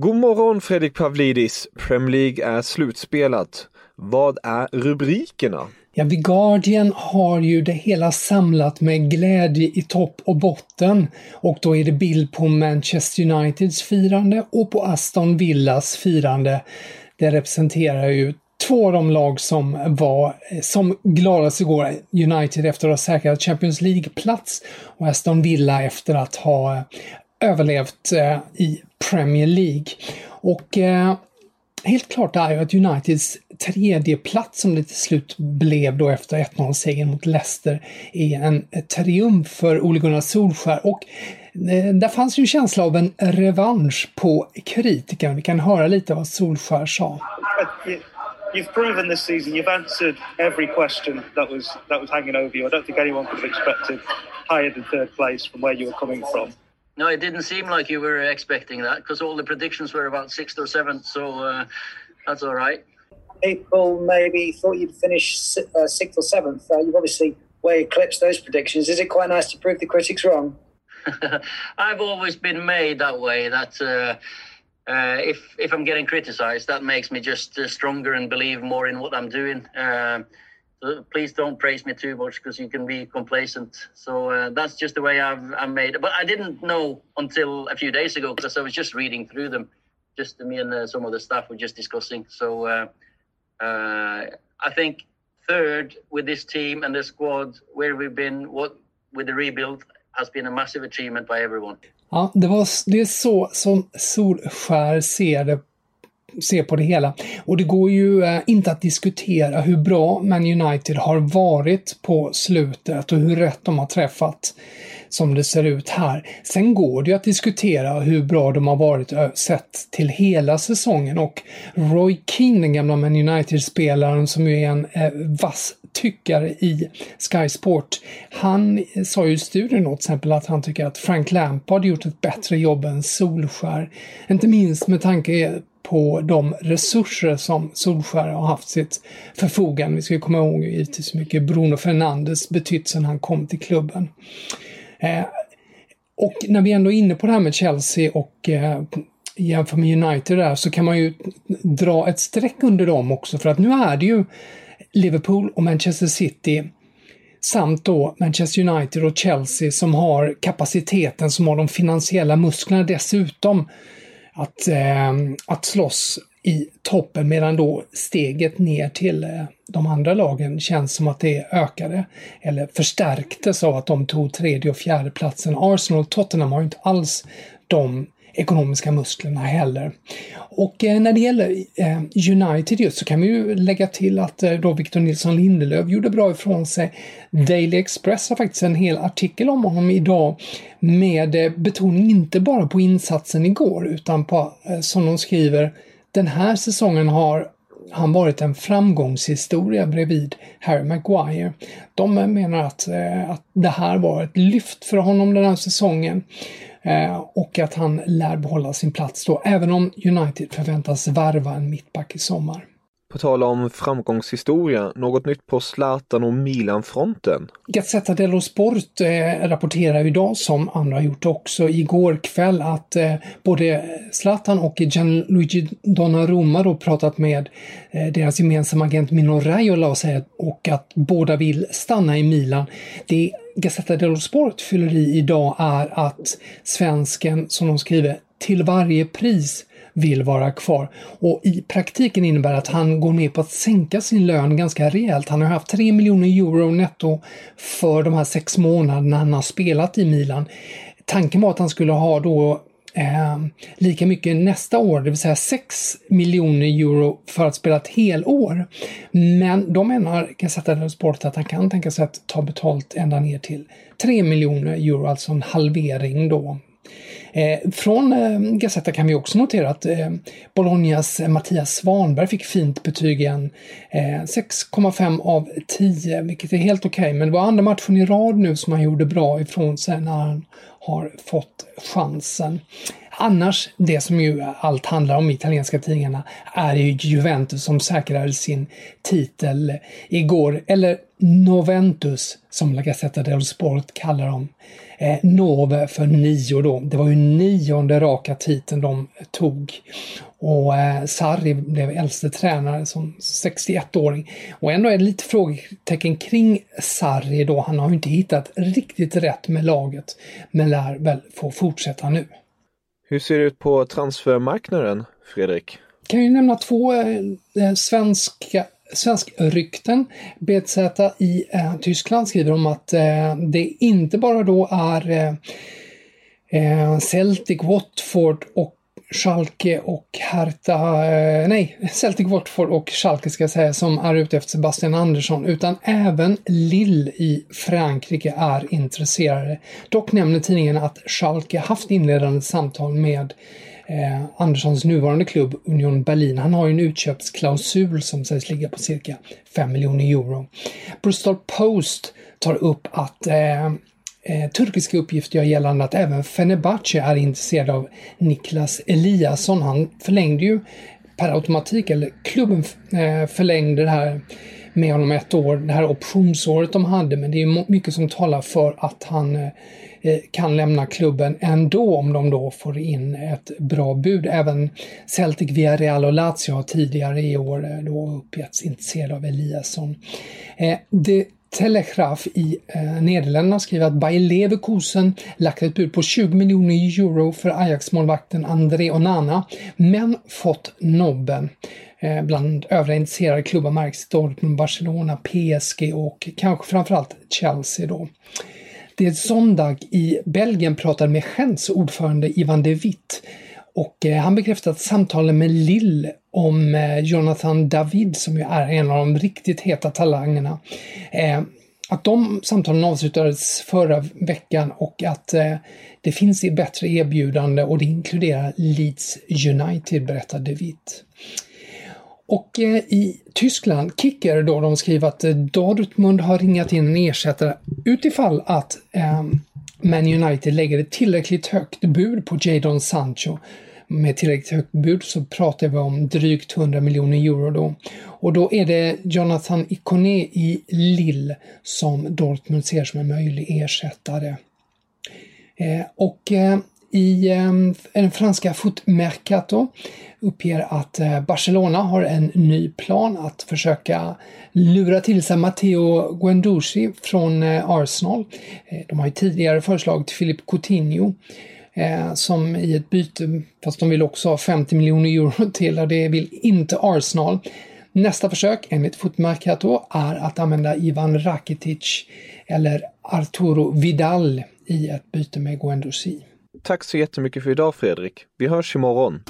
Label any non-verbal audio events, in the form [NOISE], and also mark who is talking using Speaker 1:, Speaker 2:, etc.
Speaker 1: God morgon Fredrik Pavlidis! Premier League är slutspelat. Vad är rubrikerna?
Speaker 2: Ja, The Guardian har ju det hela samlat med glädje i topp och botten. Och då är det bild på Manchester Uniteds firande och på Aston Villas firande. Det representerar ju två av de lag som var som gladast igår. United efter att ha säkrat Champions League-plats och Aston Villa efter att ha eh, överlevt eh, i Premier League. Och eh, helt klart är ju att Uniteds tredje plats som det till slut blev då efter 1-0-segern mot Leicester är en triumf för Ole Gunnar Solskär och eh, där fanns ju en känsla av en revansch på kritikern. Vi kan höra lite vad Solskär sa.
Speaker 3: You've proven this season you've answered every question that was that was hanging over you. I don't think anyone could have expected higher than third place from where you were coming from.
Speaker 4: No, it didn't seem like you were expecting that because all the predictions were about sixth or seventh. So uh, that's all right.
Speaker 5: People maybe thought you'd finish uh, sixth or seventh. Uh, you've obviously way eclipsed those predictions. Is it quite nice to prove the critics wrong? [LAUGHS]
Speaker 4: I've always been made that way. That uh, uh, if if I'm getting criticized, that makes me just uh, stronger and believe more in what I'm doing. Uh, so please don't praise me too much because you can be complacent. So uh, that's just the way I've, I'm made. But I didn't know until a few days ago because I was just reading through them. Just me and uh, some of the staff were just discussing. So uh, uh, I think third with this team and the squad, where we've been, what with the rebuild has been a massive achievement by everyone.
Speaker 2: Ja, det, var, det är så som Solskär ser det se på det hela. Och det går ju eh, inte att diskutera hur bra Man United har varit på slutet och hur rätt de har träffat som det ser ut här. Sen går det ju att diskutera hur bra de har varit sett till hela säsongen och Roy Keane, den gamla Man United-spelaren som ju är en eh, vass tyckare i Sky Sport. Han sa ju i studion till exempel att han tycker att Frank Lampard gjort ett bättre jobb än Solskär. Inte minst med tanke på de resurser som Solskär har haft sitt förfogande. Vi ska ju komma ihåg givetvis hur mycket Bruno Fernandes betytt sedan han kom till klubben. Eh, och när vi ändå är inne på det här med Chelsea och eh, jämför med United där så kan man ju dra ett streck under dem också för att nu är det ju Liverpool och Manchester City samt då Manchester United och Chelsea som har kapaciteten, som har de finansiella musklerna dessutom att, eh, att slåss i toppen medan då steget ner till eh, de andra lagen känns som att det ökade eller förstärktes av att de tog tredje och fjärde platsen. Arsenal och Tottenham har ju inte alls de ekonomiska musklerna heller. Och eh, när det gäller eh, United just så kan vi ju lägga till att eh, då Victor Nilsson Lindelöf gjorde bra ifrån sig. Daily Express har faktiskt en hel artikel om honom idag med betoning inte bara på insatsen igår utan på, som de skriver, den här säsongen har han varit en framgångshistoria bredvid Harry Maguire. De menar att, att det här var ett lyft för honom den här säsongen Eh, och att han lär behålla sin plats då, även om United förväntas värva en mittback i sommar.
Speaker 1: På tal om framgångshistoria, något nytt på Zlatan och Milan-fronten?
Speaker 2: Gazzetta dello Sport eh, rapporterar idag, som andra har gjort också, igår kväll att eh, både Zlatan och Gianluigi Donnarumma då pratat med eh, deras gemensamma agent Mino Raiola och, säger, och att båda vill stanna i Milan. Det Gazzetta dello Sport fyller i idag är att svensken, som de skriver, till varje pris vill vara kvar. Och i praktiken innebär det att han går med på att sänka sin lön ganska rejält. Han har haft 3 miljoner euro netto för de här sex månaderna han har spelat i Milan. Tanken var att han skulle ha då eh, lika mycket nästa år, det vill säga 6 miljoner euro för att spela ett helår. Men de menar, Gazzetta dello Sport, att han kan tänka sig att ta betalt ända ner till 3 miljoner euro, alltså en halvering då Eh, från eh, Gazzetta kan vi också notera att eh, Bolognas eh, Mattias Svanberg fick fint betyg igen. 6,5 eh, av 10, vilket är helt okej, okay. men det var andra matchen i rad nu som han gjorde bra ifrån sig när han har fått chansen. Annars, det som ju allt handlar om i italienska tidningarna, är ju Juventus som säkrade sin titel igår, eller Noventus som La Gazzetta dello Sport kallar dem eh, Nove för nio då. Det var ju nionde raka titeln de tog. Och eh, Sarri blev äldste tränare som 61-åring. Och ändå är det lite frågetecken kring Sarri då. Han har ju inte hittat riktigt rätt med laget, men lär väl få fortsätta nu.
Speaker 1: Hur ser det ut på transfermarknaden, Fredrik?
Speaker 2: Kan ju nämna två eh, svenska Svenskrykten BZ i eh, Tyskland skriver om att eh, det inte bara då är eh, eh Celtic, Watford och Schalke och Hertha, eh, nej, Celtic, Watford och Schalke ska jag säga, som är ute efter Sebastian Andersson, utan även Lille i Frankrike är intresserade. Dock nämner tidningen att Schalke haft inledande samtal med eh, Anderssons nuvarande klubb Union Berlin. Han har ju en utköpsklausul som sägs ligga på cirka 5 miljoner euro. Bristol Post tar upp att eh, eh, turkiska uppgifter gör gällande att även Fenerbahce är intresserad av Niklas Eliasson. Han förlängde ju per automatik, eller klubben eh, förlängde det här med honom ett år, det här optionsåret de hade, men det är mycket som talar för att han eh, eh, kan lämna klubben ändå om de då får in ett bra bud. Även Celtic, Villarreal och Lazio har tidigare i år eh, då uppgetts intresserade av Eliasson. Eh, det Telegraf i eh, Nederländerna skriver att Bayer Leverkusen lagt ett bud på 20 miljoner euro för Ajax-målvakten André Onana, men fått nobben. Eh, bland övriga intresserade klubbar märks Dortmund, Barcelona, PSG och kanske framförallt Chelsea då. Det Zondag i Belgien pratade med Gens ordförande Ivan de Witt och eh, han bekräftade att samtalen med Lill om eh, Jonathan David, som ju är en av de riktigt heta talangerna, eh, att de samtalen avslutades förra veckan och att det finns ett bättre erbjudande och det inkluderar Leeds United, berättade De Witt. Och i Tyskland, Kicker, då de skriver att Dortmund har ringat in en ersättare utifall att eh, Man United lägger ett tillräckligt högt bud på Jadon Sancho. Med tillräckligt högt bud så pratar vi om drygt 100 miljoner euro då. Och då är det Jonathan Ikoné i Lille som Dortmund ser som en möjlig ersättare. Eh, och eh, i eh, den franska Foot Mercato uppger att eh, Barcelona har en ny plan att försöka lura till sig Matteo Guendouzi från eh, Arsenal. Eh, de har ju tidigare föreslagit Philip Coutinho Eh, som i ett byte, fast de vill också ha 50 miljoner euro till och det vill inte Arsenal. Nästa försök enligt Footmercato är att använda Ivan Rakitic eller Arturo Vidal i ett byte med Guendouzi.
Speaker 1: Tack så jättemycket för idag Fredrik. Vi hörs imorgon.